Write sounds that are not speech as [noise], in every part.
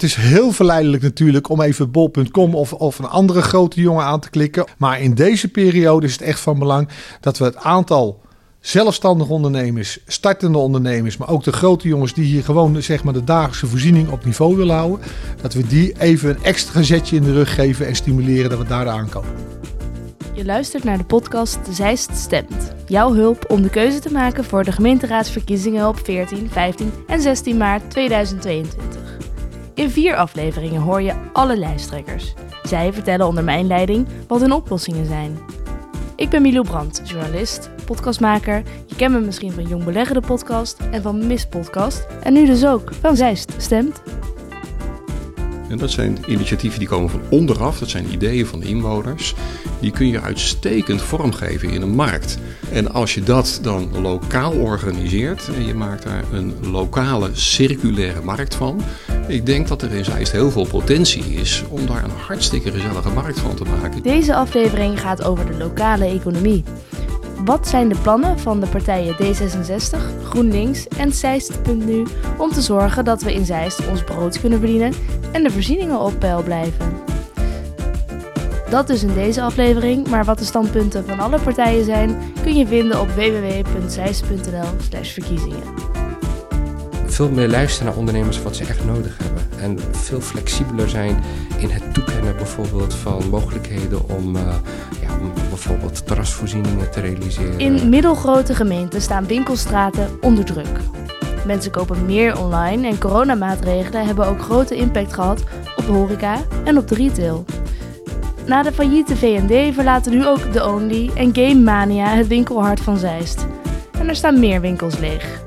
Het is heel verleidelijk natuurlijk om even bol.com of, of een andere grote jongen aan te klikken. Maar in deze periode is het echt van belang dat we het aantal zelfstandige ondernemers, startende ondernemers, maar ook de grote jongens die hier gewoon zeg maar, de dagelijkse voorziening op niveau willen houden, dat we die even een extra zetje in de rug geven en stimuleren dat we daar aankomen. Je luistert naar de podcast Zeist Stemt. Jouw hulp om de keuze te maken voor de gemeenteraadsverkiezingen op 14, 15 en 16 maart 2022. In vier afleveringen hoor je alle lijsttrekkers. Zij vertellen onder mijn leiding wat hun oplossingen zijn. Ik ben Milo Brandt, journalist, podcastmaker. Je kent me misschien van Jong Beleggen de podcast en van Mis Podcast. En nu dus ook van Zeist Stemt. En dat zijn initiatieven die komen van onderaf, dat zijn ideeën van de inwoners. Die kun je uitstekend vormgeven in een markt. En als je dat dan lokaal organiseert en je maakt daar een lokale circulaire markt van. Ik denk dat er in Zeist heel veel potentie is om daar een hartstikke gezellige markt van te maken. Deze aflevering gaat over de lokale economie. Wat zijn de plannen van de partijen D66, GroenLinks en Zeist.nu om te zorgen dat we in Zeist ons brood kunnen verdienen en de voorzieningen op peil blijven? Dat dus in deze aflevering, maar wat de standpunten van alle partijen zijn, kun je vinden op www.zeist.nl/slash verkiezingen. Veel meer luisteren naar ondernemers wat ze echt nodig hebben. En veel flexibeler zijn in het toekennen bijvoorbeeld van mogelijkheden om, uh, ja, om bijvoorbeeld terrasvoorzieningen te realiseren. In middelgrote gemeenten staan winkelstraten onder druk. Mensen kopen meer online en coronamaatregelen hebben ook grote impact gehad op horeca en op de retail. Na de failliete V&D verlaten nu ook de Only en Game Mania het winkelhart van Zeist. En er staan meer winkels leeg.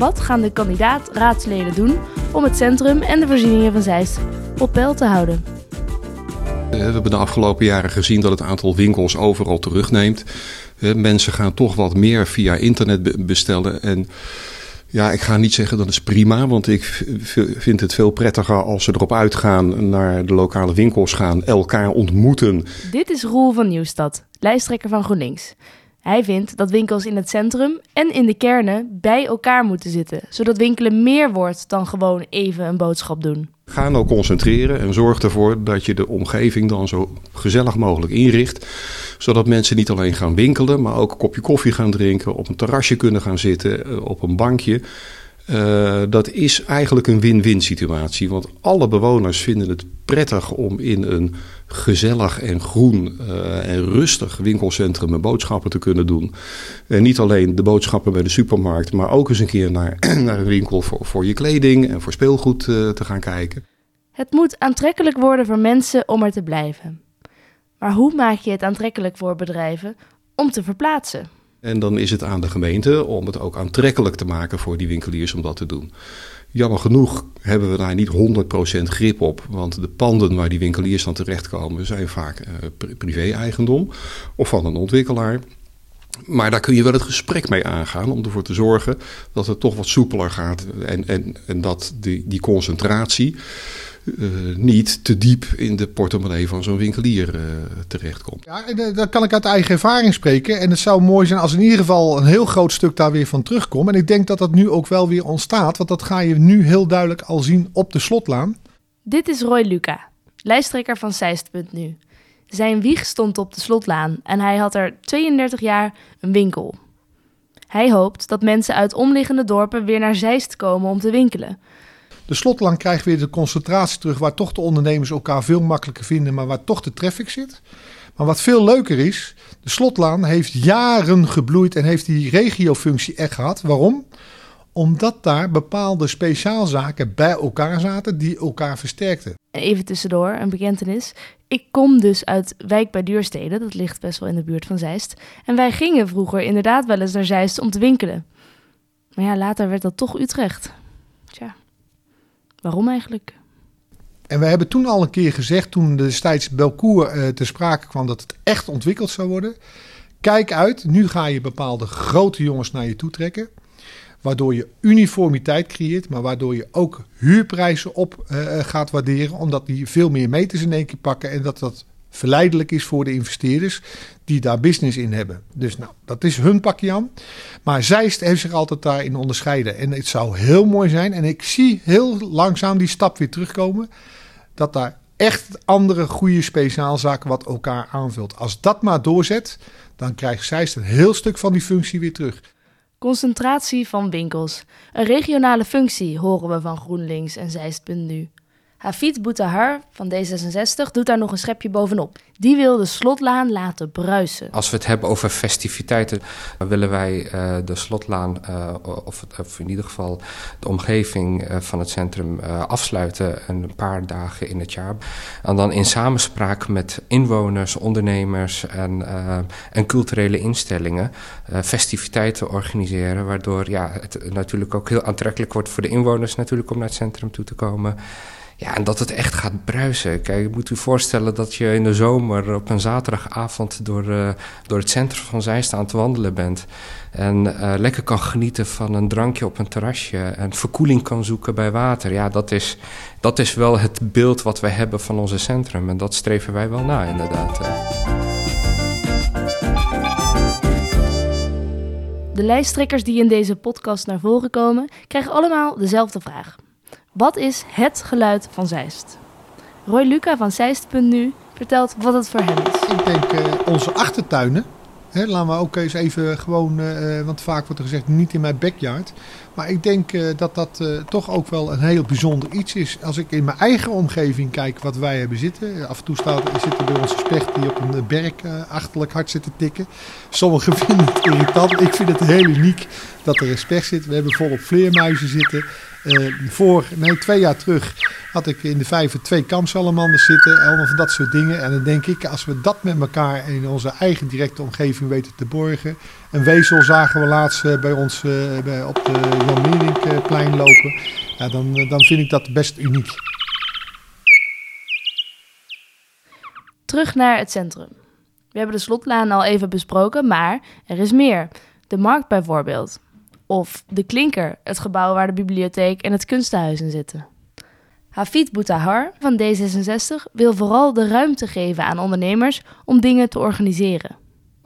Wat gaan de kandidaat-raadsleden doen om het centrum en de voorzieningen van Zeist op peil te houden? We hebben de afgelopen jaren gezien dat het aantal winkels overal terugneemt. Mensen gaan toch wat meer via internet bestellen. En ja, ik ga niet zeggen dat is prima, want ik vind het veel prettiger als ze erop uitgaan, naar de lokale winkels gaan, elkaar ontmoeten. Dit is Roel van Nieuwstad, lijsttrekker van GroenLinks. Hij vindt dat winkels in het centrum en in de kernen bij elkaar moeten zitten, zodat winkelen meer wordt dan gewoon even een boodschap doen. Ga nou concentreren en zorg ervoor dat je de omgeving dan zo gezellig mogelijk inricht. Zodat mensen niet alleen gaan winkelen, maar ook een kopje koffie gaan drinken, op een terrasje kunnen gaan zitten, eh, op een bankje. Uh, dat is eigenlijk een win-win situatie. Want alle bewoners vinden het prettig om in een gezellig en groen uh, en rustig winkelcentrum boodschappen te kunnen doen. En niet alleen de boodschappen bij de supermarkt, maar ook eens een keer naar, [clears throat] naar een winkel voor, je kleding en voor speelgoed uh, te gaan kijken. Het moet aantrekkelijk worden voor mensen om er te blijven. Maar hoe maak je het aantrekkelijk voor bedrijven om te verplaatsen? En dan is het aan de gemeente om het ook aantrekkelijk te maken voor die winkeliers om dat te doen. Jammer genoeg hebben we daar niet 100% grip op, want de panden waar die winkeliers dan terechtkomen zijn vaak uh, privé-eigendom of van een ontwikkelaar. Maar daar kun je wel het gesprek mee aangaan om ervoor te zorgen dat het toch wat soepeler gaat en, en, en dat die, die concentratie uh, niet te diep in de portemonnee van zo'n winkelier uh, terechtkomt. Ja, en, dat kan ik uit eigen ervaring spreken. En het zou mooi zijn als in ieder geval een heel groot stuk daar weer van terugkomt. En ik denk dat dat nu ook wel weer ontstaat, want dat ga je nu heel duidelijk al zien op de slotlaan. Dit is Roy Luca, lijsttrekker van Zeist.nu. Zijn wieg stond op de slotlaan en hij had er 32 jaar een winkel. Hij hoopt dat mensen uit omliggende dorpen weer naar Zeist komen om te winkelen. De slotlaan krijgt weer de concentratie terug waar toch de ondernemers elkaar veel makkelijker vinden, maar waar toch de traffic zit. Maar wat veel leuker is, de slotlaan heeft jaren gebloeid en heeft die regiofunctie echt gehad. Waarom? Omdat daar bepaalde speciaalzaken bij elkaar zaten die elkaar versterkten. Even tussendoor, een bekentenis. Ik kom dus uit Wijk bij Duurstede, dat ligt best wel in de buurt van Zeist. En wij gingen vroeger inderdaad wel eens naar Zeist om te winkelen. Maar ja, later werd dat toch Utrecht. Tja. Waarom eigenlijk? En we hebben toen al een keer gezegd, toen destijds Belcour uh, te sprake kwam dat het echt ontwikkeld zou worden. Kijk uit, nu ga je bepaalde grote jongens naar je toe trekken. Waardoor je uniformiteit creëert, maar waardoor je ook huurprijzen op uh, gaat waarderen. Omdat die veel meer meters in één keer pakken en dat dat verleidelijk is voor de investeerders die daar business in hebben. Dus nou, dat is hun pakje aan. Maar Zeist heeft zich altijd daarin onderscheiden. En het zou heel mooi zijn, en ik zie heel langzaam die stap weer terugkomen, dat daar echt andere goede speciaalzaken wat elkaar aanvult. Als dat maar doorzet, dan krijgt Zeist een heel stuk van die functie weer terug. Concentratie van winkels. Een regionale functie horen we van GroenLinks en Zeist.nu. Hafid Boutahar van D66 doet daar nog een schepje bovenop. Die wil de slotlaan laten bruisen. Als we het hebben over festiviteiten, willen wij uh, de slotlaan, uh, of, in ieder geval de omgeving uh, van het centrum afsluiten een paar dagen in het jaar. En dan in samenspraak met inwoners, ondernemers en, en culturele instellingen festiviteiten organiseren. Waardoor ja, het natuurlijk ook heel aantrekkelijk wordt voor de inwoners natuurlijk om naar het centrum toe te komen. Ja, en dat het echt gaat bruisen. Kijk, je moet u voorstellen dat je in de zomer op een zaterdagavond door, uh, door het centrum van Zeist aan te wandelen bent. En uh, lekker kan genieten van een drankje op een terrasje. En verkoeling kan zoeken bij water. Ja, dat is, dat is wel het beeld wat wij hebben van onze centrum. En dat streven wij wel na, inderdaad. De lijsttrekkers die in deze podcast naar voren komen, krijgen allemaal dezelfde vraag. Wat is het geluid van Zeist? Roy Luca van Zeist.nu vertelt wat het voor hem is. Ik denk uh, onze achtertuinen. Hè, laten we ook eens even gewoon, uh, want vaak wordt er gezegd niet in mijn backyard. Maar ik denk dat dat toch ook wel een heel bijzonder iets is. Als ik in mijn eigen omgeving kijk wat wij hebben zitten. Af en toe staat, zitten bij onze specht die op een berg achterlijk hard zitten tikken. Sommigen [laughs] vinden het irritant. Ik vind het heel uniek dat er een specht zit. We hebben volop vleermuizen zitten. Uh, voor, nee, twee jaar terug had ik in de vijver twee kamsalamanders zitten. Allemaal van dat soort dingen. En dan denk ik, als we dat met elkaar in onze eigen directe omgeving weten te borgen. Een wezel zagen we laatst uh, bij ons uh, bij, op de Jan Meerinkplein lopen. Ja, dan, dan vind ik dat best uniek. Terug naar het centrum. We hebben de slotlaan al even besproken, maar er is meer. De markt bijvoorbeeld. Of De Klinker, het gebouw waar de bibliotheek en het kunstenhuis in zitten. Hafid Boutahar van D66 wil vooral de ruimte geven aan ondernemers om dingen te organiseren.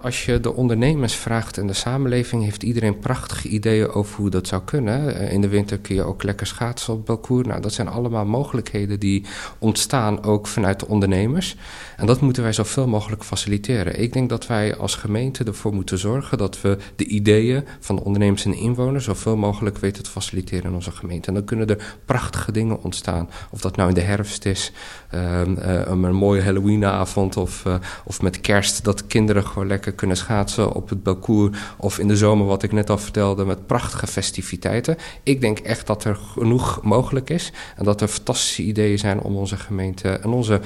Als je de ondernemers vraagt en de samenleving, heeft iedereen prachtige ideeën over hoe dat zou kunnen. Eh, in de winter kun je ook lekker schaatsen op Belcour. Nou, dat zijn allemaal mogelijkheden die ontstaan ook vanuit de ondernemers. En dat moeten wij zoveel mogelijk faciliteren. Ik denk dat wij als gemeente ervoor moeten zorgen dat we de ideeën van de ondernemers en inwoners zoveel mogelijk weten te faciliteren in onze gemeente. En dan kunnen er prachtige dingen ontstaan. Of dat nou in de herfst is, um, uh, een mooie Halloweenavond of, uh, of met kerst, dat kinderen gewoon lekker kunnen schaatsen op het Belcour. Of in de zomer, wat ik net al vertelde, met prachtige festiviteiten. Ik denk echt dat er genoeg mogelijk is. En dat er fantastische ideeën zijn om onze gemeente en onze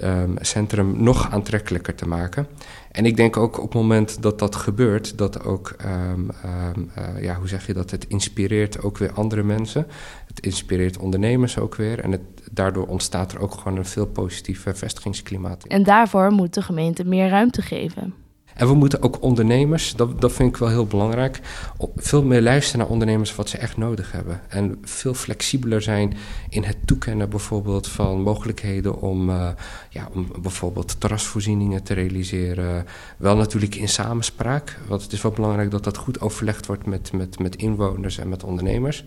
um, centrum nog aantrekkelijker te maken. En ik denk ook op het moment dat dat gebeurt, dat ook, um, um, uh, ja, hoe zeg je dat, het inspireert ook weer andere mensen. Het inspireert ondernemers ook weer. En het, daardoor ontstaat er ook gewoon een veel positiever vestigingsklimaat. En daarvoor moet de gemeente meer ruimte geven. En we moeten ook ondernemers, dat, dat vind ik wel heel belangrijk, veel meer luisteren naar ondernemers wat ze echt nodig hebben. En veel flexibeler zijn in het toekennen bijvoorbeeld van mogelijkheden om, uh, ja, om bijvoorbeeld terrasvoorzieningen te realiseren. Wel natuurlijk in samenspraak, want het is wel belangrijk dat dat goed overlegd wordt met, met, met inwoners en met ondernemers.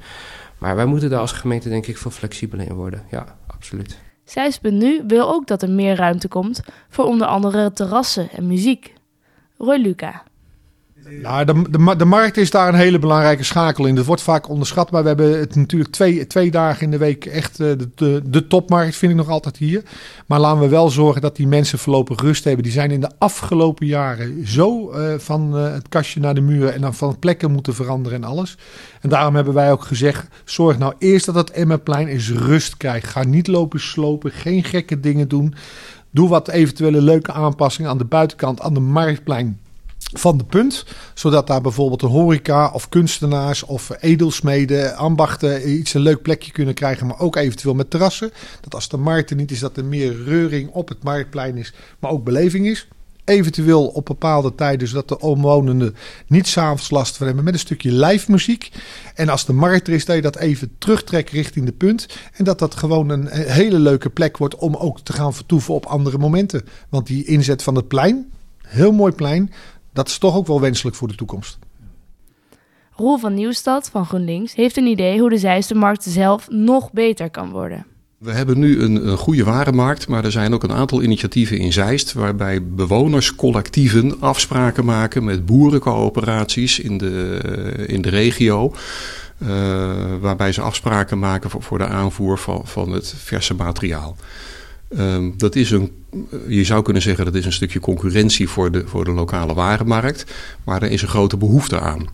Maar wij moeten daar als gemeente denk ik veel flexibeler in worden. Ja, absoluut. nu wil ook dat er meer ruimte komt voor onder andere terrassen en muziek. Roy Luca. Nou, de, de, de, markt is daar een hele belangrijke schakel in. Dat wordt vaak onderschat, maar we hebben het natuurlijk twee, twee dagen in de week echt eh, de, de, de, topmarkt, vind ik nog altijd hier. Maar laten we wel zorgen dat die mensen voorlopig rust hebben. Die zijn in de afgelopen jaren zo uh, van uh, het kastje naar de muur en dan van plekken moeten veranderen en alles. En daarom hebben wij ook gezegd: zorg nou eerst dat het Emmerplein eens rust krijgt. Ga niet lopen slopen, geen gekke dingen doen. Doe wat eventuele leuke aanpassingen aan de buitenkant, aan de marktplein van de punt. Zodat daar bijvoorbeeld een horeca of kunstenaars of edelsmeden, ambachten iets een leuk plekje kunnen krijgen. Maar ook eventueel met terrassen. Dat als de markt er niet is, dat er meer reuring op het marktplein is, maar ook beleving is. Eventueel op bepaalde tijden, zodat de omwonenden niet s'avonds last van hebben met een stukje live muziek. En als de markt er is, dat je dat even terugtrekt richting de punt. En dat dat gewoon een hele leuke plek wordt om ook te gaan vertoeven op andere momenten. Want die inzet van het plein, heel mooi plein, dat is toch ook wel wenselijk voor de toekomst. Roel van Nieuwstad van GroenLinks heeft een idee hoe de Zeistermarkt zelf nog beter kan worden. We hebben nu een, goede warenmarkt, maar er zijn ook een aantal initiatieven in Zeist waarbij bewonerscollectieven afspraken maken met boerencoöperaties in de, in de regio. Uh, waarbij ze afspraken maken voor, voor de aanvoer van, van het verse materiaal. Um, dat is een, je zou kunnen zeggen dat is een stukje concurrentie voor de, voor de lokale warenmarkt, maar er is een grote behoefte aan.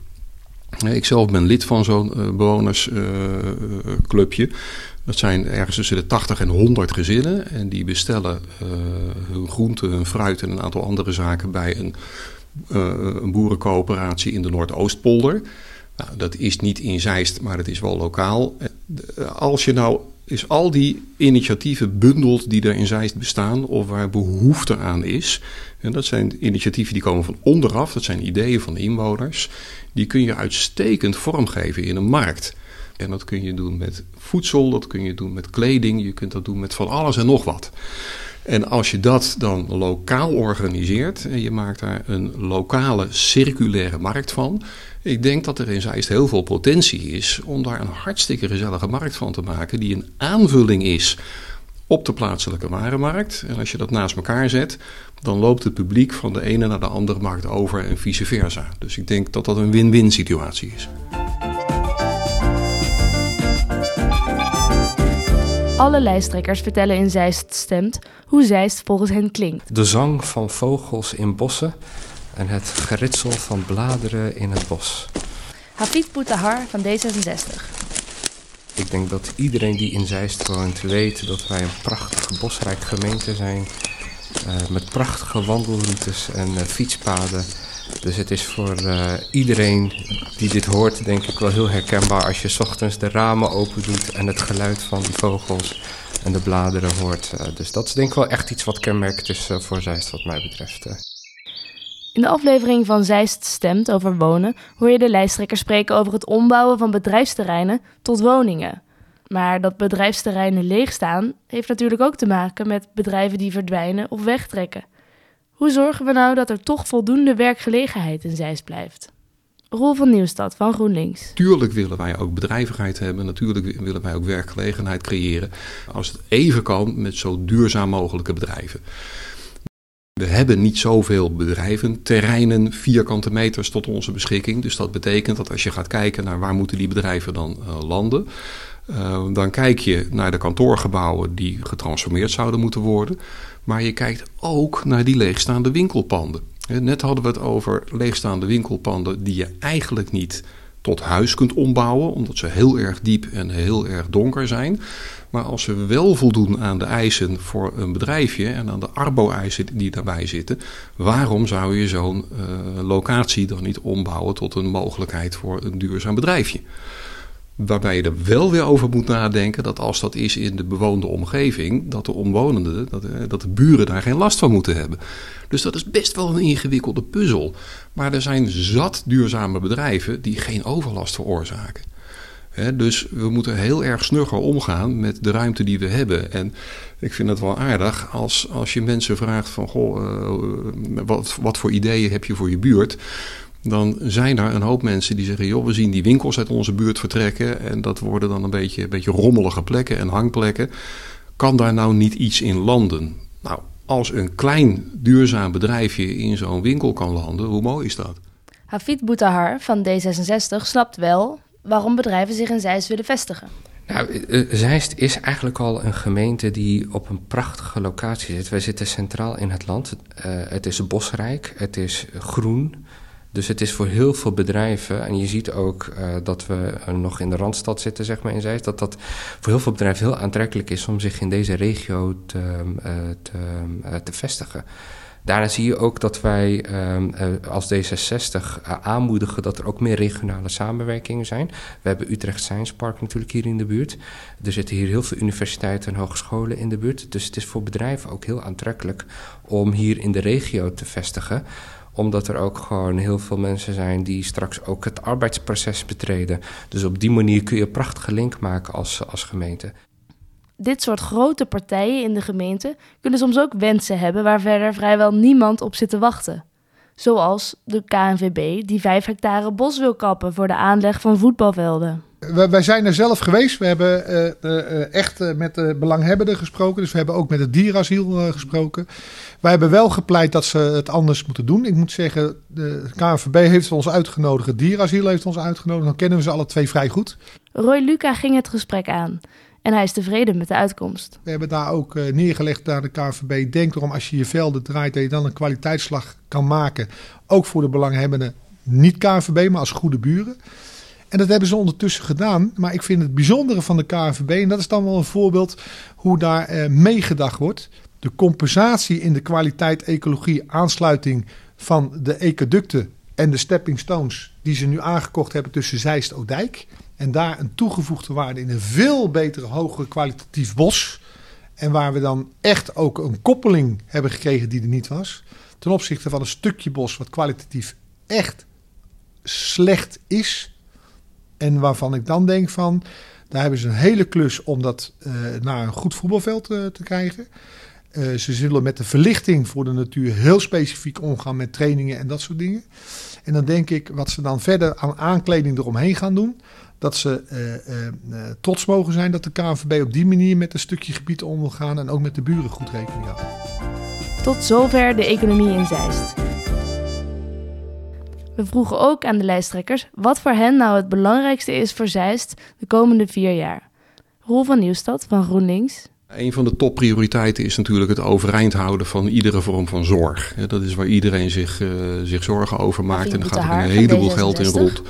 Ik zelf ben lid van zo'n uh, bewonersclubje. Dat zijn ergens tussen de 80 en 100 gezinnen. En die bestellen uh, hun groenten, hun fruit en een aantal andere zaken bij een, een boerencoöperatie in de Noordoostpolder. Nou, dat is niet in Zeist, maar het is wel lokaal. Als je nou is al die initiatieven bundelt die er in Zeist bestaan of waar behoefte aan is. En dat zijn initiatieven die komen van onderaf, dat zijn ideeën van de inwoners. Die kun je uitstekend vormgeven in een markt. En dat kun je doen met voedsel, dat kun je doen met kleding, je kunt dat doen met van alles en nog wat. En als je dat dan lokaal organiseert en je maakt daar een lokale circulaire markt van, ik denk dat er in Zeist heel veel potentie is om daar een hartstikke gezellige markt van te maken, die een aanvulling is op de plaatselijke warenmarkt. En als je dat naast elkaar zet, dan loopt het publiek van de ene naar de andere markt over en vice versa. Dus ik denk dat dat een win-win situatie is. Alle lijsttrekkers vertellen in Zeist Stemt hoe Zeist volgens hen klinkt. De zang van vogels in bossen en het geritsel van bladeren in het bos. Hafid Boutahar van D66. Ik denk dat iedereen die in Zeist woont weet dat wij een prachtige bosrijk gemeente zijn. Uh, met prachtige wandelroutes en uh, fietspaden. Dus het is voor uh, iedereen die dit hoort, denk ik wel heel herkenbaar als je ochtends de ramen open doet en het geluid van die vogels en de bladeren hoort. dus dat is denk ik wel echt iets wat kenmerkend is voor Zeist wat mij betreft. In de aflevering van Zeist Stemt over wonen hoor je de lijsttrekker spreken over het ombouwen van bedrijfsterreinen tot woningen. Maar dat bedrijfsterreinen leegstaan heeft natuurlijk ook te maken met bedrijven die verdwijnen of wegtrekken. Hoe zorgen we nou dat er toch voldoende werkgelegenheid in Zeist blijft? Roel van Nieuwstad van GroenLinks. Tuurlijk willen wij ook bedrijvigheid hebben. Natuurlijk willen wij ook werkgelegenheid creëren. Als het even kan met zo duurzaam mogelijke bedrijven. We hebben niet zoveel bedrijven, terreinen, vierkante meters tot onze beschikking. Dus dat betekent dat als je gaat kijken naar waar moeten die bedrijven dan uh, landen... Uh, dan kijk je naar de kantoorgebouwen die getransformeerd zouden moeten worden. Maar je kijkt ook naar die leegstaande winkelpanden. Net hadden we het over leegstaande winkelpanden die je eigenlijk niet tot huis kunt ombouwen, omdat ze heel erg diep en heel erg donker zijn. Maar als ze wel voldoen aan de eisen voor een bedrijfje en aan de arbo-eisen die daarbij zitten, waarom zou je zo'n uh, locatie dan niet ombouwen tot een mogelijkheid voor een duurzaam bedrijfje? Waarbij je er wel weer over moet nadenken dat als dat is in de bewoonde omgeving, dat de omwonenden, dat, eh, dat de buren daar geen last van moeten hebben. Dus dat is best wel een ingewikkelde puzzel. Maar er zijn zat duurzame bedrijven die geen overlast veroorzaken. dus we moeten heel erg snugger omgaan met de ruimte die we hebben. En ik vind het wel aardig als, als je mensen vraagt van... Goh, uh, wat, wat voor ideeën heb je voor je buurt? Dan zijn er een hoop mensen die zeggen: joh, we zien die winkels uit onze buurt vertrekken. En dat worden dan een beetje, een beetje rommelige plekken en hangplekken. Kan daar nou niet iets in landen? Nou, als een klein duurzaam bedrijfje in zo'n winkel kan landen, hoe mooi is dat? Hafid Boutahar van D66 snapt wel waarom bedrijven zich in Zeist willen vestigen. Nou, eh, Zeist is eigenlijk al een gemeente die op een prachtige locatie zit. Wij zitten centraal in het land. Uh, het is bosrijk, het is groen. Dus het is voor heel veel bedrijven, en je ziet ook uh, dat we nog in de Randstad zitten, zeg maar in Zeist, dat dat voor heel veel bedrijven heel aantrekkelijk is om zich in deze regio te, uh, te, te vestigen. Daarna zie je ook dat wij ehm, eh, als D66 eh, aanmoedigen dat er ook meer regionale samenwerkingen zijn. We hebben Utrecht Science Park natuurlijk hier in de buurt. Er zitten hier heel veel universiteiten en hogescholen in de buurt. Dus het is voor bedrijven ook heel aantrekkelijk om hier in de regio te vestigen omdat er ook gewoon heel veel mensen zijn die straks ook het arbeidsproces betreden. Dus op die manier kun je een prachtige link maken als, als gemeente dit soort grote partijen in de gemeente kunnen soms ook wensen hebben waar verder vrijwel niemand op zit te wachten. Zoals de KNVB die 5 hectare bos wil kappen voor de aanleg van voetbalvelden. Wij zijn er zelf geweest. We hebben uh, echt met de belanghebbenden gesproken. Dus we hebben ook met het dierasiel gesproken. Wij hebben wel gepleit dat ze het anders moeten doen. Ik moet zeggen, de KNVB heeft ons uitgenodigd. Het dierasiel heeft ons uitgenodigd. Dan kennen we ze alle twee vrij goed. Roy Luca ging het gesprek aan. En hij is tevreden met de uitkomst. We hebben daar ook uh, neergelegd naar de KVB. Denk erom als je je velden draait dat je dan een kwaliteitsslag kan maken. Ook voor de belanghebbenden, niet KVB, maar als goede buren. En dat hebben ze ondertussen gedaan. Maar ik vind het bijzondere van de KVB, en dat is dan wel een voorbeeld hoe daar uh, meegedacht wordt. De compensatie in de kwaliteit, ecologie, aansluiting van de ecoducten en de stepping stones die ze nu aangekocht hebben tussen Zeist Oudijk. En daar een toegevoegde waarde in een veel betere, hogere kwalitatief bos. En waar we dan echt ook een koppeling hebben gekregen die er niet was. Ten opzichte van een stukje bos wat kwalitatief echt slecht is. En waarvan ik dan denk van, daar hebben ze een hele klus om dat uh, naar een goed voetbalveld uh, te krijgen. Uh, ze zullen met de verlichting voor de natuur heel specifiek omgaan met trainingen en dat soort dingen. En dan denk ik, wat ze dan verder aan aankleding eromheen gaan doen, dat ze trots mogen zijn dat de KNVB op die manier met een stukje gebied om wil gaan en ook met de buren goed rekening houdt. Tot zover de economie in Zeist. We vroegen ook aan de lijsttrekkers wat voor hen nou het belangrijkste is voor Zeist de komende vier jaar. Roel van Nieuwstad van GroenLinks. Een van de topprioriteiten is natuurlijk het overeind houden van iedere vorm van zorg. Dat is waar iedereen zich, uh, zich zorgen over maakt. En daar gaat er een heleboel geld in rond.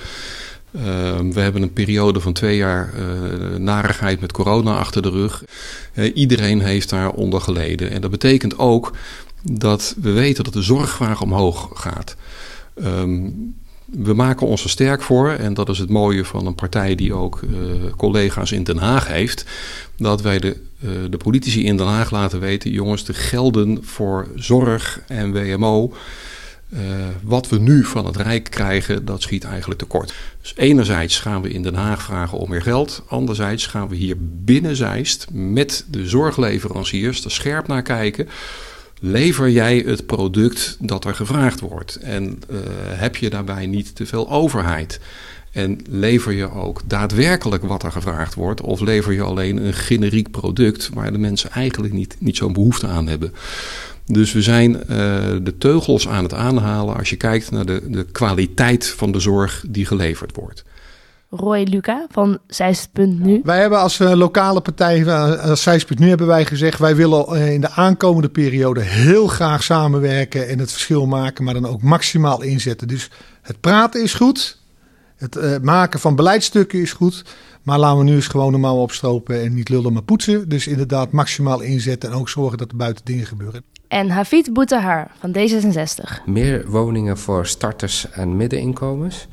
Uh, we hebben een periode van twee jaar uh, narigheid met corona achter de rug. Uh, iedereen heeft daaronder geleden. En dat betekent ook dat we weten dat de zorgvraag omhoog gaat. Um, we maken ons er sterk voor, en dat is het mooie van een partij die ook collega's in Den Haag heeft, dat wij de, de politici in Den Haag laten weten: jongens, de gelden voor zorg en WMO uh, wat we nu van het Rijk krijgen, dat schiet eigenlijk tekort. Dus enerzijds gaan we in Den Haag vragen om meer geld. Anderzijds gaan we hier binnen Zeist met de zorgleveranciers er scherp naar kijken. Lever jij het product dat er gevraagd wordt? En uh, heb je daarbij niet te veel overheid? En lever je ook daadwerkelijk wat er gevraagd wordt? Of lever je alleen een generiek product waar de mensen eigenlijk niet, niet zo'n behoefte aan hebben? Dus we zijn uh, de teugels aan het aanhalen als je kijkt naar de, de kwaliteit van de zorg die geleverd wordt. Roy Luca van Zeist.nu. Wij hebben als uh, lokale partij, uh, als Zeist.nu hebben wij gezegd... wij willen in de aankomende periode heel graag samenwerken... en het verschil maken, maar dan ook maximaal inzetten. Dus het praten is goed, het maken van beleidstukken is goed... Maar laten we nu eens gewoon normaal opstropen en niet lullen maar poetsen. Dus inderdaad maximaal inzetten en ook zorgen dat er buiten dingen gebeuren. En Hafid Boutahar van D66. Meer woningen voor starters en middeninkomens.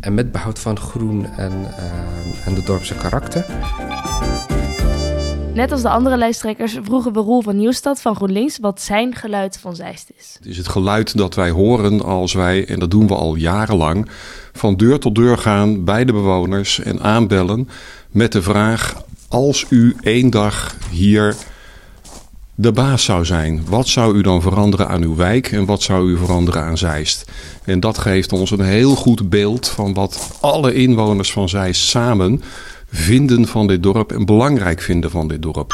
En met behoud van groen en, uh, en de dorpse karakter. Net als de andere lijsttrekkers vroegen we Roel van Nieuwstad van GroenLinks wat zijn geluid van Zeist is. Het is het geluid dat wij horen als wij, en dat doen we al jarenlang, van deur tot deur gaan bij de bewoners en aanbellen met de vraag: als u één dag hier de baas zou zijn, wat zou u dan veranderen aan uw wijk en wat zou u veranderen aan Zeist? En dat geeft ons een heel goed beeld van wat alle inwoners van Zeist samen vinden van dit dorp en belangrijk vinden van dit dorp.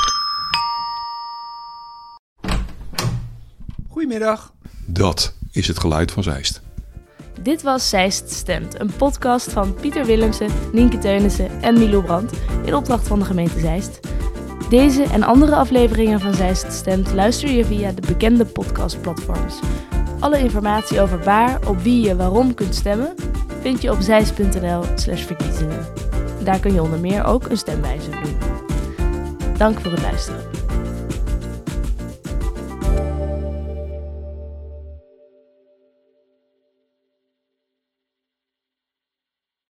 Goedemiddag. Dat is het geluid van Zeist. Dit was Zeist Stemt, een podcast van Pieter Willemsen, Nienke Teunissen en Milo Brandt in opdracht van de gemeente Zeist. Deze en andere afleveringen van Zeist Stemt luister je via de bekende podcastplatforms. Alle informatie over waar, op wie je waarom kunt stemmen vind je op zeist.nl/slash verkiezingen. Daar kun je onder meer ook een stemwijzer doen. Dank voor het luisteren.